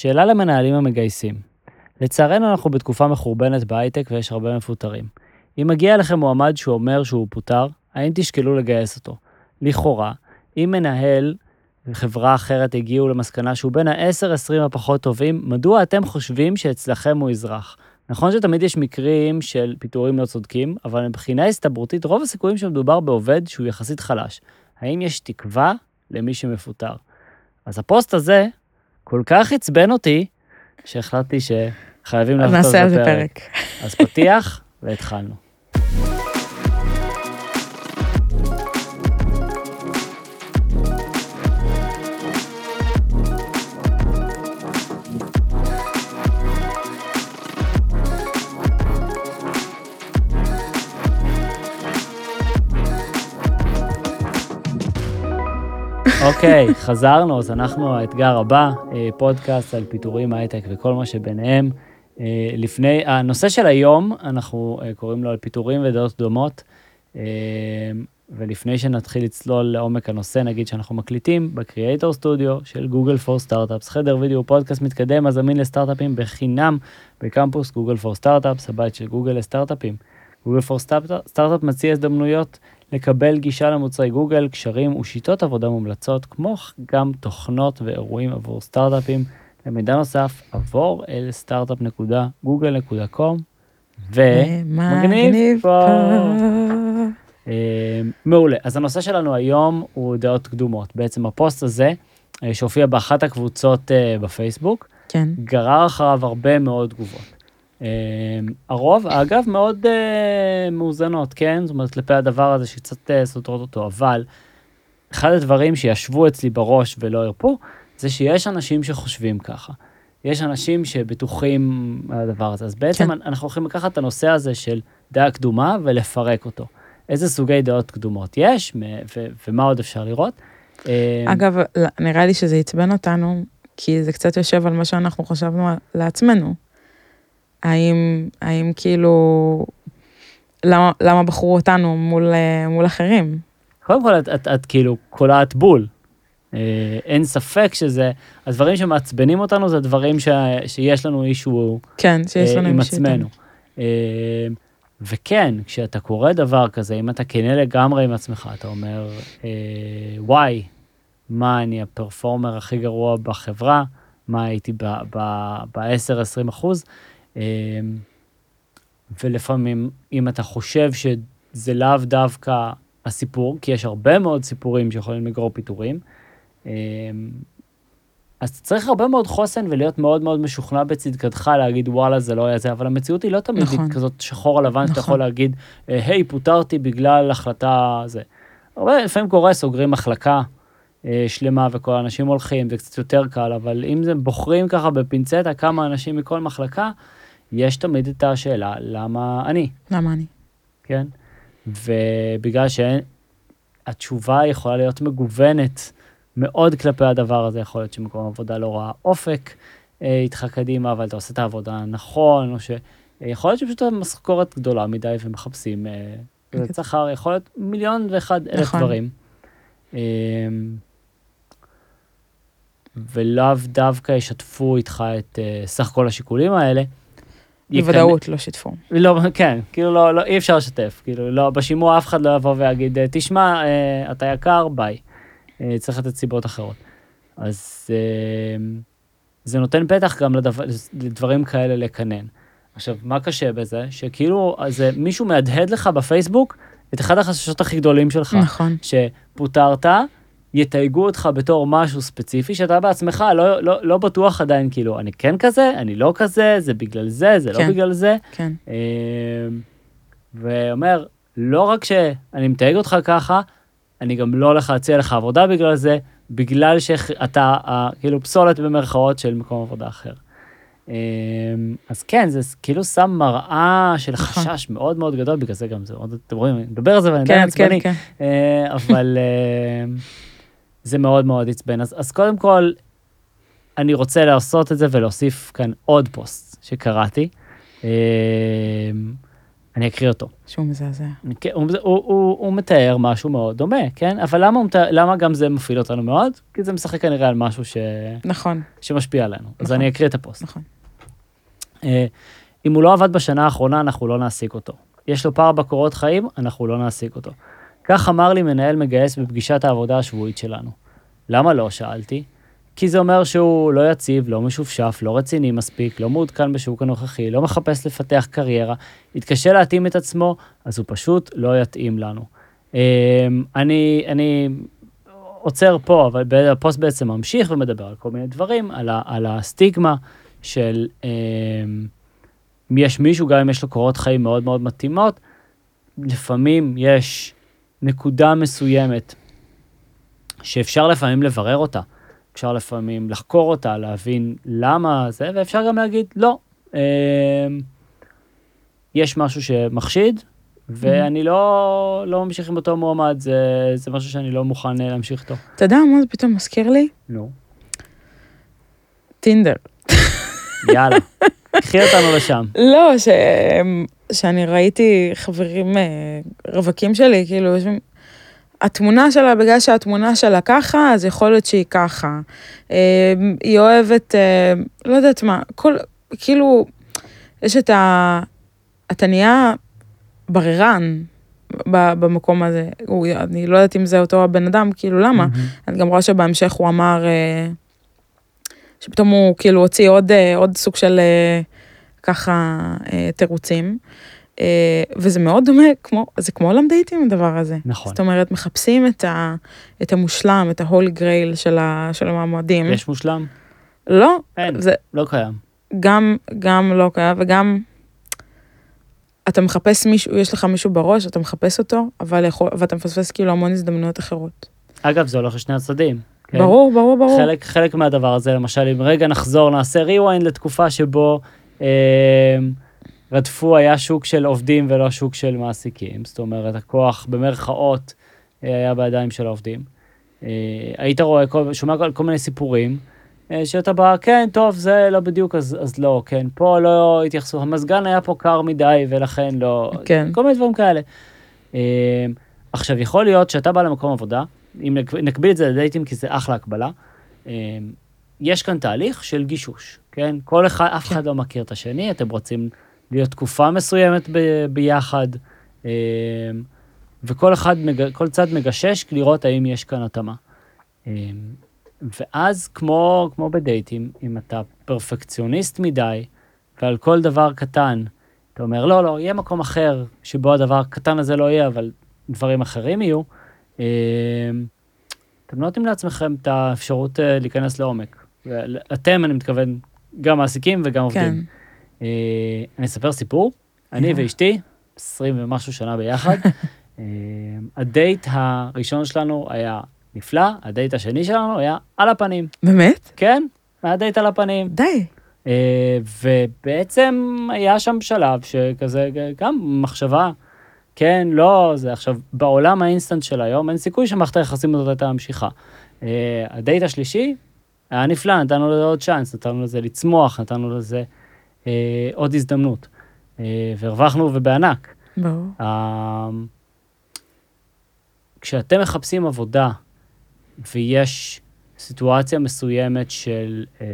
שאלה למנהלים המגייסים. לצערנו אנחנו בתקופה מחורבנת בהייטק ויש הרבה מפוטרים. אם מגיע אליכם מועמד שהוא אומר שהוא פוטר, האם תשקלו לגייס אותו? לכאורה, אם מנהל וחברה אחרת הגיעו למסקנה שהוא בין ה-10-20 הפחות טובים, מדוע אתם חושבים שאצלכם הוא אזרח? נכון שתמיד יש מקרים של פיטורים לא צודקים, אבל מבחינה הסתברותית רוב הסיכויים שמדובר בעובד שהוא יחסית חלש. האם יש תקווה למי שמפוטר? אז הפוסט הזה כל כך עצבן אותי, שהחלטתי שחייבים לעשות על זה פרק. אז פתיח, והתחלנו. אוקיי, חזרנו, אז אנחנו האתגר הבא, אה, פודקאסט על פיטורים הייטק וכל מה שביניהם. אה, לפני, הנושא של היום, אנחנו אה, קוראים לו על פיטורים ודעות קדומות, ולפני שנתחיל לצלול לעומק הנושא, נגיד שאנחנו מקליטים ב Creator Studio של Google for Startups, חדר וידאו פודקאסט מתקדם הזמין לסטארט-אפים בחינם בקמפוס Google for Startups, הבית של גוגל לסטארט-אפים. Google for Startup מציע הזדמנויות לקבל גישה למוצרי גוגל, קשרים ושיטות עבודה מומלצות, כמו גם תוכנות ואירועים עבור סטארט-אפים. למידע נוסף, עבור אל startup.google.com ומגניב פה. אה, מעולה. אז הנושא שלנו היום הוא דעות קדומות. בעצם הפוסט הזה, אה, שהופיע באחת הקבוצות אה, בפייסבוק, כן. גרר אחריו הרבה מאוד תגובות. Uh, הרוב, אגב, מאוד uh, מאוזנות, כן? זאת אומרת, כלפי הדבר הזה שקצת uh, סותרות אותו, אבל אחד הדברים שישבו אצלי בראש ולא הרפו, זה שיש אנשים שחושבים ככה. יש אנשים שבטוחים על הדבר הזה. אז בעצם כן. אנחנו הולכים לקחת את הנושא הזה של דעה קדומה ולפרק אותו. איזה סוגי דעות קדומות יש, ומה עוד אפשר לראות. אה, אגב, נראה לי שזה עצבן אותנו, כי זה קצת יושב על מה שאנחנו חשבנו לעצמנו. האם, האם כאילו, למה, למה בחרו אותנו מול, אה, מול אחרים? קודם כל, את, את, את כאילו קולעת בול. אה, אין ספק שזה, הדברים שמעצבנים אותנו זה דברים ש, שיש לנו אישו כן, שיש לנו אה, עם מישהו עצמנו. אה, וכן, כשאתה קורא דבר כזה, אם אתה כנה לגמרי עם עצמך, אתה אומר, אה, וואי, מה, אני הפרפורמר הכי גרוע בחברה, מה הייתי ב-10-20 אחוז, ולפעמים, אם אתה חושב שזה לאו דווקא הסיפור, כי יש הרבה מאוד סיפורים שיכולים לגרור פיטורים, אה, אז אתה צריך הרבה מאוד חוסן ולהיות מאוד מאוד משוכנע בצדקתך להגיד וואלה זה לא היה זה, אבל המציאות היא לא תמיד נכון. נכון. כזאת שחור על לבן שאתה נכון. יכול להגיד, אה, היי פוטרתי בגלל החלטה זה. הרבה לפעמים קורה, סוגרים מחלקה אה, שלמה וכל האנשים הולכים, זה קצת יותר קל, אבל אם זה בוחרים ככה בפינצטה כמה אנשים מכל מחלקה, יש תמיד את השאלה למה אני. למה אני? כן? ובגלל שהתשובה יכולה להיות מגוונת מאוד כלפי הדבר הזה, יכול להיות שמקום עבודה לא ראה אופק אה, איתך קדימה, אבל אתה עושה את העבודה נכון, או שיכול להיות שפשוט המשכורת גדולה מדי ומחפשים אה. שכר, יכול להיות מיליון ואחד אלף נכון. דברים. אה, ולאו דווקא ישתפו איתך את אה, סך כל השיקולים האלה. בוודאות לא שיתפו. לא, כן, כאילו לא, לא, אי אפשר לשתף, כאילו לא, בשימוע אף אחד לא יבוא ויגיד, תשמע, אה, אתה יקר, ביי. אה, צריך לתת סיבות אחרות. אז אה, זה נותן פתח גם לדבר, לדברים כאלה לקנן. עכשיו, מה קשה בזה? שכאילו, אז אה, מישהו מהדהד לך בפייסבוק את אחד החששות הכי גדולים שלך, נכון. שפוטרת, יתייגו אותך בתור משהו ספציפי, שאתה בעצמך לא, לא, לא בטוח עדיין, כאילו, אני כן כזה, אני לא כזה, זה בגלל זה, זה כן. לא בגלל זה. כן. אה, ואומר, לא רק שאני מתייג אותך ככה, אני גם לא הולך להציע לך עבודה בגלל זה, בגלל שאתה אה, כאילו פסולת במרכאות של מקום עבודה אחר. אה, אז כן, זה כאילו שם מראה של נכון. חשש מאוד מאוד גדול, בגלל זה גם זה, עוד אתם רואים, אני מדבר על זה ואני כן, עדיין כן, עצבני, כן. אה, אבל אה, זה מאוד מאוד עצבן. אז, אז קודם כל, אני רוצה לעשות את זה ולהוסיף כאן עוד פוסט שקראתי. אה, אני אקריא אותו. שהוא מזעזע. כן, הוא, הוא, הוא, הוא מתאר משהו מאוד דומה, כן? אבל למה, מתאר, למה גם זה מפעיל אותנו מאוד? כי זה משחק כנראה על משהו ש, נכון, שמשפיע עלינו. אז נכון. אני אקריא את הפוסט. נכון. אה, אם הוא לא עבד בשנה האחרונה, אנחנו לא נעסיק אותו. יש לו פער בקורות חיים, אנחנו לא נעסיק אותו. כך אמר לי מנהל מגייס בפגישת העבודה השבועית שלנו. למה לא? שאלתי. כי זה אומר שהוא לא יציב, לא משופשף, לא רציני מספיק, לא מעודכן בשוק הנוכחי, לא מחפש לפתח קריירה, יתקשה להתאים את עצמו, אז הוא פשוט לא יתאים לנו. אמ, אני, אני עוצר פה, אבל הפוסט בעצם ממשיך ומדבר על כל מיני דברים, על, ה, על הסטיגמה של אמ, אם יש מישהו, גם אם יש לו קורות חיים מאוד מאוד מתאימות, לפעמים יש נקודה מסוימת שאפשר לפעמים לברר אותה. אפשר לפעמים לחקור אותה, להבין למה זה, ואפשר גם להגיד, לא, אה, יש משהו שמחשיד, ואני לא, לא ממשיך עם אותו מועמד, זה, זה משהו שאני לא מוכן אה, להמשיך איתו. אתה יודע מה זה פתאום מזכיר לי? נו, טינדר. יאללה, קחי אותנו לשם. לא, ש... שאני ראיתי חברים אה, רווקים שלי, כאילו, יושבים... התמונה שלה, בגלל שהתמונה שלה ככה, אז יכול להיות שהיא ככה. אה, היא אוהבת, אה, לא יודעת מה, כל, כאילו, יש את ה... אתה נהיה בררן במקום הזה. הוא, אני לא יודעת אם זה אותו הבן אדם, כאילו, למה? אני גם רואה שבהמשך הוא אמר, שפתאום הוא כאילו הוציא עוד, עוד סוג של ככה אה, תירוצים. אה, וזה מאוד דומה, כמו, זה כמו עולם דייטים הדבר הזה. נכון. זאת אומרת, מחפשים את, ה, את המושלם, את ההולי גרייל של, ה, של המועמדים. יש מושלם? לא, אין, זה לא קיים. גם, גם לא קיים, וגם אתה מחפש מישהו, יש לך מישהו בראש, אתה מחפש אותו, אבל יכול, ואתה מפספס כאילו המון הזדמנויות אחרות. אגב, זה הולך לשני הצדדים. כן? ברור, ברור, ברור. חלק, חלק מהדבר הזה, למשל, אם רגע נחזור, נעשה rewind לתקופה שבו רדפו, היה שוק של עובדים ולא שוק של מעסיקים. זאת אומרת, הכוח במרכאות אה, היה בידיים של העובדים. אה, היית רואה, שומע כל, כל מיני סיפורים, אה, שאתה בא, כן, טוב, זה לא בדיוק, אז, אז לא, כן, פה לא התייחסו, המזגן היה פה קר מדי ולכן לא, כן. כל מיני דברים כאלה. אה, עכשיו, יכול להיות שאתה בא למקום עבודה, אם נק- נקביל את זה לדייטים, כי זה אחלה הקבלה, אה, יש כאן תהליך של גישוש, כן? כל אחד, אף אחד לא מכיר את השני, אתם רוצים להיות תקופה מסוימת ב- ביחד, אה, וכל אחד, כל צד מגשש לראות האם יש כאן התאמה. אה, ואז, כמו, כמו בדייטים, אם אתה פרפקציוניסט מדי, ועל כל דבר קטן, אתה אומר, לא, לא, יהיה מקום אחר שבו הדבר הקטן הזה לא יהיה, אבל דברים אחרים יהיו, אה, אתם לא נותנים לעצמכם את האפשרות להיכנס לעומק. אתם, אני מתכוון, גם מעסיקים וגם עובדים. כן. אה, אני אספר סיפור. אני. ואשתי, 20 ומשהו שנה ביחד. אה, הדייט הראשון שלנו היה נפלא, הדייט השני שלנו היה על הפנים. באמת? כן, היה דייט על הפנים. די. אה, ובעצם היה שם שלב שכזה, גם מחשבה, כן, לא, זה עכשיו, בעולם האינסטנט של היום, אין סיכוי שמערכת היחסים הזאת הייתה ממשיכה. הדייט השלישי היה נפלא, נתנו לזה עוד צ'אנס, נתנו לזה לצמוח, נתנו לזה אה, עוד הזדמנות. אה, והרווחנו ובענק. ברור. אה, כשאתם מחפשים עבודה ויש סיטואציה מסוימת של אה,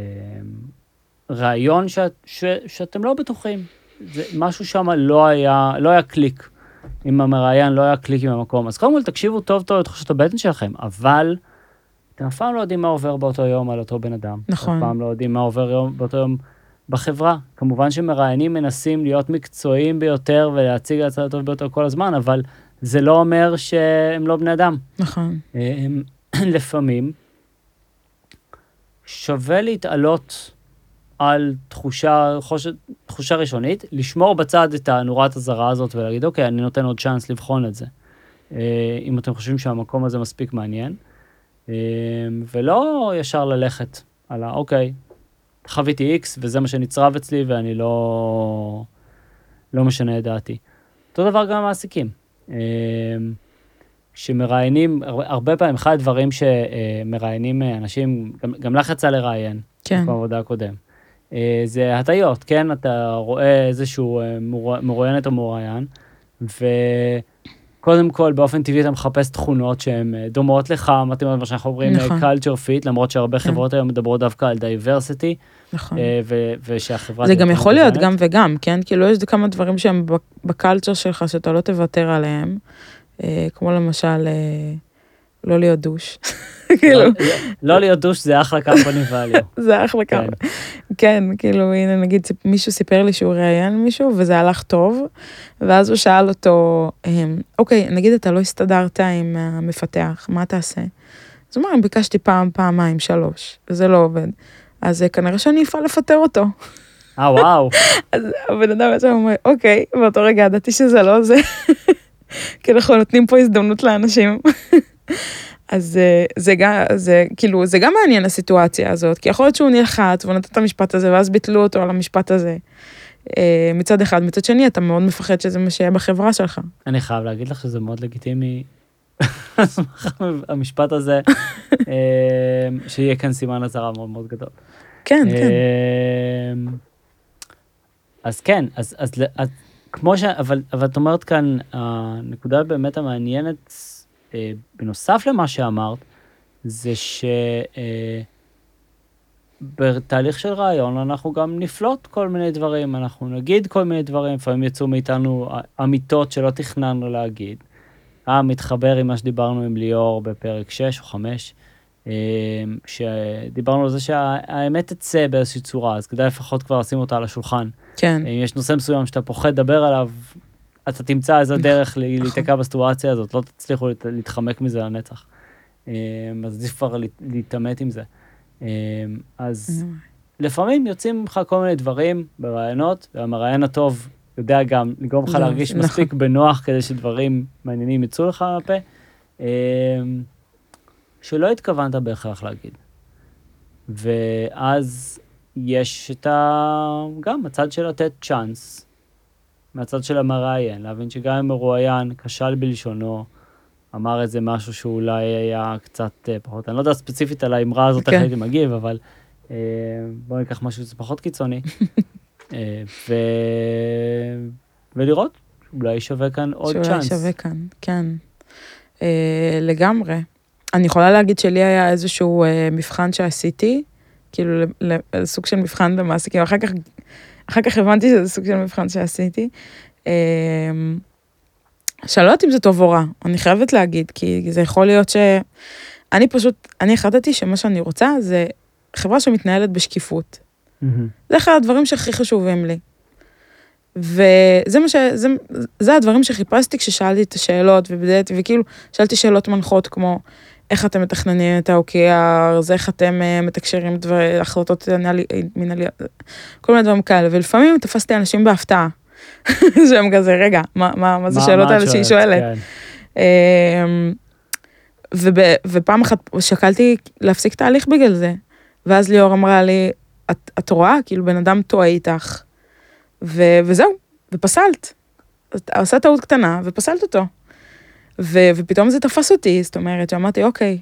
ראיון שאת, ש, שאתם לא בטוחים, זה, משהו שם לא היה, לא היה קליק עם המראיין, לא היה קליק עם המקום. אז קודם כל תקשיבו טוב טוב את תחושת הבטן שלכם, אבל אתם אף פעם לא יודעים מה עובר באותו יום על אותו בן אדם. נכון. אף פעם לא יודעים מה עובר יום, באותו יום בחברה. כמובן שמראיינים מנסים להיות מקצועיים ביותר ולהציג את הצד הטוב ביותר כל הזמן, אבל זה לא אומר שהם לא בני אדם. נכון. הם, לפעמים שווה להתעלות על תחושה, חוש, תחושה ראשונית, לשמור בצד את הנורת אזהרה הזאת ולהגיד, אוקיי, אני נותן עוד צ'אנס לבחון את זה. אה, אם אתם חושבים שהמקום הזה מספיק מעניין, ולא ישר ללכת על ה, אוקיי, חוויתי איקס וזה מה שנצרב אצלי ואני לא, לא משנה את דעתי. אותו דבר גם המעסיקים. אה, שמראיינים, הר- הרבה פעמים, אחד הדברים שמראיינים אנשים, גם, גם לך יצא לראיין, כן. בעבודה הקודם. אה, זה הטיות, כן? אתה רואה איזשהו אה, מרוא- מרואיינת או מרואיין, וקודם כל, באופן טבעי אתה מחפש תכונות שהן אה, דומות לך, מתאימות למה שאנחנו אומרים נכון. culture fit, למרות שהרבה כן. חברות היום מדברות דווקא על diversity, נכון. אה, ו- ושהחברה... זה גם יכול להיות מגוונת. גם וגם, כן? כאילו יש כמה דברים שהם בקלצ'ר שלך שאתה לא תוותר עליהם, אה, כמו למשל אה, לא להיות דוש. כאילו, לא- לא להיות דוש זה אחלה company value. זה אחלה כן. כמה. כן, כאילו, הנה נגיד מישהו סיפר לי שהוא ראיין מישהו וזה הלך טוב, ואז הוא שאל אותו, אמ, אוקיי, נגיד אתה לא הסתדרת עם המפתח, מה תעשה? אז הוא אמר, ביקשתי פעם, פעמיים, שלוש, וזה לא עובד. אז אה, כנראה שאני אפעל לפטר אותו. אה, וואו. אז הבן אדם ישר אומר, אוקיי, באותו רגע ידעתי שזה לא זה, כי אנחנו נותנים פה הזדמנות לאנשים. אז אה, זה גם, זה כאילו, זה גם מעניין הסיטואציה הזאת, כי יכול להיות שהוא נלחץ והוא נתן את המשפט הזה, ואז ביטלו אותו על המשפט הזה. אה, מצד אחד, מצד שני, אתה מאוד מפחד שזה מה שיהיה בחברה שלך. אני חייב להגיד לך שזה מאוד לגיטימי. המשפט הזה, אה, שיהיה כאן סימן אזהרה מאוד מאוד גדול. כן, כן, אז כן, אז, אז, אז כמו ש... אבל, אבל את אומרת כאן, הנקודה באמת המעניינת, בנוסף למה שאמרת, זה ש... אה, של רעיון אנחנו גם נפלוט כל מיני דברים, אנחנו נגיד כל מיני דברים, לפעמים יצאו מאיתנו אמיתות שלא תכננו להגיד. אה, מתחבר עם מה שדיברנו עם ליאור בפרק 6 או 5, שדיברנו על זה שהאמת תצא באיזושהי צורה, אז כדאי לפחות כבר לשים אותה על השולחן. כן, אם יש נושא מסוים שאתה פוחד לדבר עליו, אתה תמצא איזה דרך ל- נכון. להיתקע בסיטואציה הזאת, לא תצליחו להת- להתחמק מזה לנצח. אה, אז עדיף כבר להת- להתעמת עם זה. אה, אז לפעמים יוצאים ממך כל מיני דברים ברעיונות, והמראיין הטוב יודע גם לגרום לך גם, להרגיש נכון. מספיק בנוח כדי שדברים מעניינים יצאו לך מהפה, אה, שלא התכוונת בהכרח להגיד. ואז יש את ה... גם הצד של לתת צ'אנס, מהצד של המראיין, להבין שגם אם מרואיין כשל בלשונו, אמר איזה משהו שאולי היה קצת אה, פחות, אני לא יודע ספציפית על האמרה הזאת, איך כן. הייתי מגיב, אבל אה, בואו ניקח משהו שזה פחות קיצוני, אה, ו... ולראות, אולי שווה כאן עוד שאולי צ'אנס. שווה כאן, כן. אה, לגמרי. אני יכולה להגיד שלי היה איזשהו אה, מבחן שעשיתי, כאילו ל- ל- סוג של מבחן למעסיקים, אחר כך, אחר כך הבנתי שזה סוג של מבחן שעשיתי. אה, שאני לא יודעת אם זה טוב או רע, אני חייבת להגיד, כי זה יכול להיות ש... אני פשוט, אני החלטתי שמה שאני רוצה זה חברה שמתנהלת בשקיפות. זה אחד הדברים שהכי חשובים לי. וזה מה ש... זה, זה הדברים שחיפשתי כששאלתי את השאלות, ובדלתי, וכאילו, שאלתי שאלות מנחות כמו, איך אתם מתכננים את ה-OKR, איך אתם אה, מתקשרים דבר, החלטות מנהליות, כל מיני דברים כאלה, ולפעמים תפסתי אנשים בהפתעה, שהם כזה, רגע, מה, מה, מה זה שאלות האלה שהיא שואלת? כן. אמ, וב, ופעם אחת שקלתי להפסיק תהליך בגלל זה. ואז ליאור אמרה לי, את, את רואה? כאילו בן אדם טועה איתך. ו, וזהו, ופסלת. עשה טעות קטנה ופסלת אותו. ו, ופתאום זה תפס אותי, זאת אומרת, שאמרתי, אוקיי.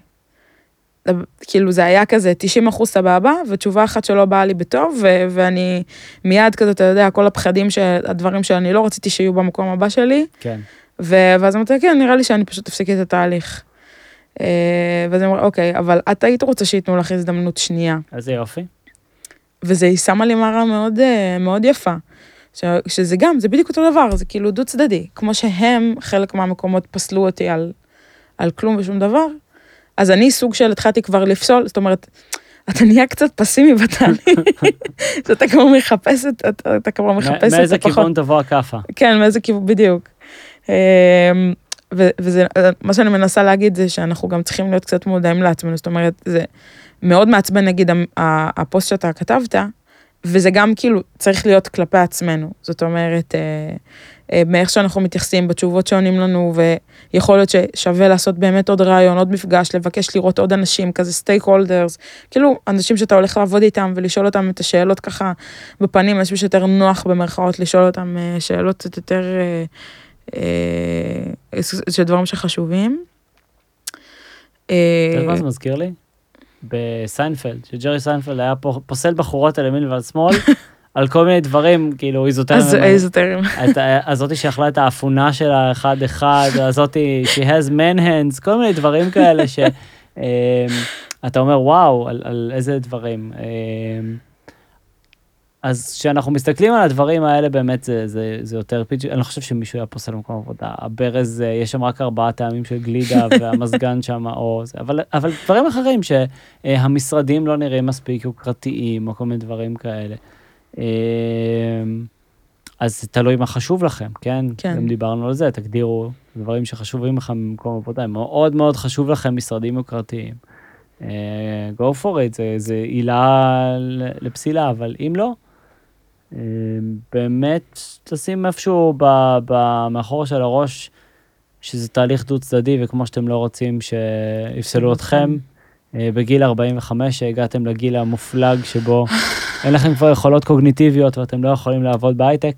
כאילו זה היה כזה 90 אחוז סבבה, ותשובה אחת שלא באה לי בטוב, ו- ואני מיד כזה, אתה יודע, כל הפחדים, הדברים שאני לא רציתי שיהיו במקום הבא שלי, כן. ו- ואז אמרתי, כן, נראה לי שאני פשוט אפסיק את התהליך. אה, ואז היא אמרה, אוקיי, אבל את היית רוצה שייתנו לך הזדמנות שנייה. איזה יופי. וזה, היא שמה לי מראה מאוד, אה, מאוד יפה. ש- שזה גם, זה בדיוק אותו דבר, זה כאילו דו צדדי. כמו שהם, חלק מהמקומות פסלו אותי על, על כלום ושום דבר, אז אני סוג של התחלתי כבר לפסול, זאת אומרת, אתה נהיה קצת פסימי בתהליך, שאתה כבר מחפש את, אתה, אתה כבר מחפש את מאיזה הפחות. כיוון תבוא הכאפה. כן, מאיזה כיוון, בדיוק. אמ, ו- וזה, מה שאני מנסה להגיד זה שאנחנו גם צריכים להיות קצת מודעים לעצמנו, זאת אומרת, זה מאוד מעצבן, נגיד, הפוסט שאתה כתבת, וזה גם כאילו צריך להיות כלפי עצמנו. זאת אומרת, אה, אה, מאיך שאנחנו מתייחסים, בתשובות שעונים לנו, ויכול להיות ששווה לעשות באמת עוד ראיון, עוד מפגש, לבקש לראות עוד אנשים, כזה stakeholders, כאילו, אנשים שאתה הולך לעבוד איתם ולשאול אותם את השאלות ככה בפנים, אנשים שיותר נוח במרכאות לשאול אותם אה, שאלות קצת יותר, אה, אה, של דברים שחשובים. אתה יודע מה זה מזכיר לי? בסיינפלד, שג'רי סיינפלד היה פו- פוסל בחורות על ימין ועל שמאל, על כל מיני דברים, כאילו איזוטריים. אז הזאתי שאכלה את האפונה שלה אחד אחד, הזאתי she has man hands, כל מיני דברים כאלה שאתה אומר וואו, על, על איזה דברים. אז כשאנחנו מסתכלים על הדברים האלה באמת זה, זה, זה יותר פיצ'י, אני לא חושב שמישהו היה פוסל במקום עבודה, הברז, אה, יש שם רק ארבעה טעמים של גלידה והמזגן שם, או זה, אבל, אבל דברים אחרים שהמשרדים לא נראים מספיק יוקרתיים, או כל מיני דברים כאלה. אמ, אז זה תלוי מה חשוב לכם, כן? כן. גם דיברנו על זה, תגדירו דברים שחשובים לכם במקום עבודה, מאוד מאוד חשוב לכם משרדים יוקרתיים. אה, go for it, זה, זה עילה לפסילה, אבל אם לא, אה, באמת תשים איפשהו ב, ב, מאחור של הראש שזה תהליך דו צדדי, וכמו שאתם לא רוצים שיפסלו אתכם, אה, בגיל 45 שהגעתם לגיל המופלג שבו אין לכם כבר יכולות קוגניטיביות ואתם לא יכולים לעבוד בהייטק.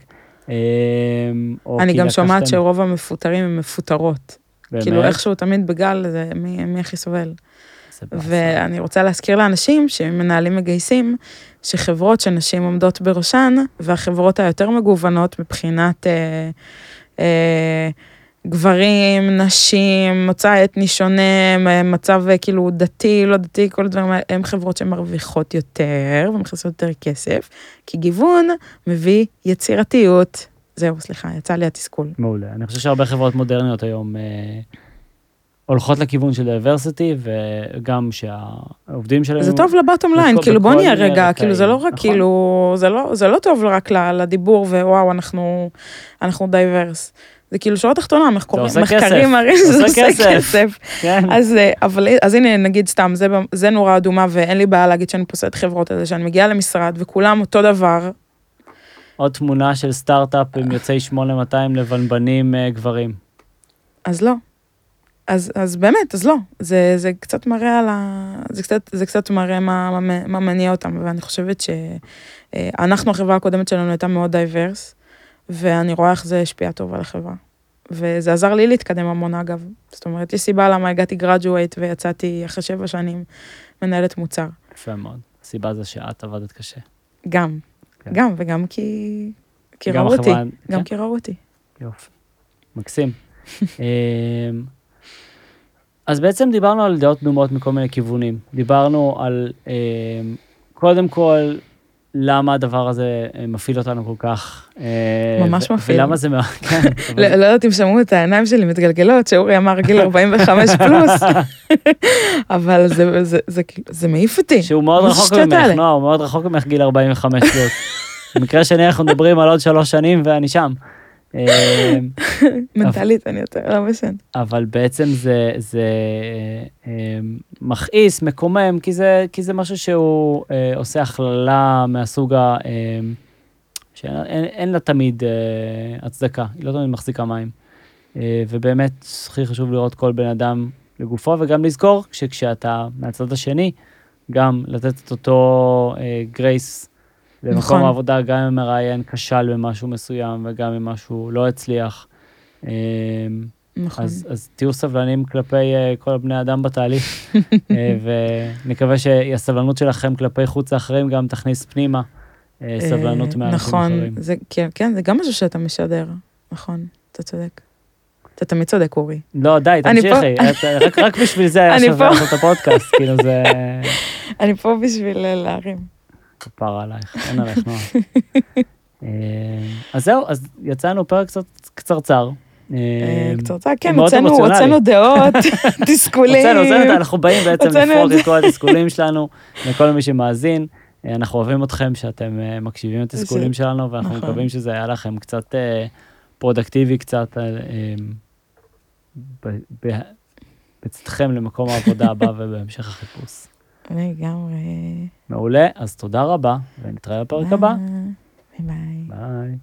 או אני גם שומעת שרוב המפוטרים הם מפוטרות. באמת, כאילו איכשהו תמיד בגל, זה מי מי הכי סובל. ואני רוצה להזכיר לאנשים שמנהלים מגייסים, שחברות שנשים עומדות בראשן, והחברות היותר מגוונות מבחינת אה, אה, גברים, נשים, מוצא אתני שונה, מצב אה, כאילו דתי, לא דתי, כל הדברים האלה, הן חברות שמרוויחות יותר ומכניסות יותר כסף, כי גיוון מביא יצירתיות. זהו, סליחה, יצא לי התסכול. מעולה. אני חושב שהרבה חברות מודרניות היום אה, הולכות לכיוון של diversity, וגם שהעובדים שלהם... זה טוב ל bottom line, כאילו בוא נהיה רגע, כאילו זה לא רק נכון. כאילו, זה לא, זה לא טוב רק לדיבור ווואו, אנחנו, אנחנו diverse. זה כאילו שורה תחתונה, מחקרים. מראים זה שזה עושה כסף. כסף. כן. אז, אה, אבל, אז הנה, נגיד סתם, זה, זה נורה אדומה ואין לי בעיה להגיד שאני פוסלת חברות על זה, שאני מגיעה למשרד וכולם אותו דבר, עוד תמונה של סטארט-אפ עם יוצאי 8200 לבנבנים אה, גברים. אז לא. אז, אז באמת, אז לא. זה, זה קצת מראה על ה... זה קצת, זה קצת מראה מה, מה, מה מניע אותם, ואני חושבת שאנחנו, החברה הקודמת שלנו הייתה מאוד diverse, ואני רואה איך זה השפיע טוב על החברה. וזה עזר לי להתקדם המון אגב. זאת אומרת, יש סיבה למה הגעתי graduate ויצאתי אחרי שבע שנים מנהלת מוצר. יפה מאוד. הסיבה זה שאת עבדת קשה. גם, כן. גם, וגם כי, כי גם ראו אותי, גם כן, כי ראו אותי. יופי. מקסים. אז בעצם דיברנו על דעות קדומות מכל מיני כיוונים. דיברנו על, אמ, קודם כל, למה הדבר הזה אה, מפעיל אותנו כל כך. אה, ממש מפעיל. ולמה זה מאוד, כן. לא לא יודעת אם שמעו את העיניים שלי מתגלגלות, שאורי אמר גיל 45 פלוס, אבל זה- זה- זה כאילו- זה מעיף אותי. שהוא מאוד רחוק ממך? נועה, הוא מאוד רחוק ממך גיל 45 פלוס. במקרה שני אנחנו מדברים על עוד שלוש שנים ואני שם. אמ, מנטלית אני יותר לא משנה. אבל בעצם זה, זה אה, מכעיס, מקומם, כי זה, כי זה משהו שהוא אה, עושה הכללה מהסוג ה... אה, שאין אין, אין לה תמיד אה, הצדקה, היא לא תמיד מחזיקה מים. ובאמת, הכי חשוב לראות כל בן אדם לגופו, וגם לזכור שכשאתה מהצד השני, גם לתת את אותו גרייס למקום נכון. העבודה, גם אם המראיין כשל במשהו מסוים וגם אם משהו לא הצליח. אה, נכון. אז, אז תהיו סבלנים כלפי uh, כל בני אדם בתהליך, uh, ונקווה שהסבלנות שלכם כלפי חוץ האחרים גם תכניס פנימה uh, סבלנות אה, מאנשים נכון, אחרים. זה- כן, כן, זה גם משהו שאתה משדר, נכון, אתה צודק. אתה תמיד צודק, אורי. לא, די, תמשיכי, רק, רק בשביל זה היה שווה. לעשות את הפודקאסט, כאילו זה אני פה בשביל אה, להרים. כפרה עלייך, אין עלייך נועה. אה, אז זהו, אז יצאנו פרק קצת קצרצר. אה, אה, קצרצר, כן, הוצאנו דעות, תסכולים. הוצאנו, הוצאנו, אנחנו באים בעצם לפרוק את כל התסכולים שלנו לכל מי שמאזין. אנחנו אוהבים אתכם שאתם מקשיבים לתסכולים שלנו, ואנחנו נכון. מקווים שזה היה לכם קצת פרודקטיבי, קצת ב- ב- בצאתכם למקום העבודה הבא ובהמשך החיפוש. לגמרי. מעולה, אז תודה רבה, ונתראה בפרק הבא. ביי. ביי.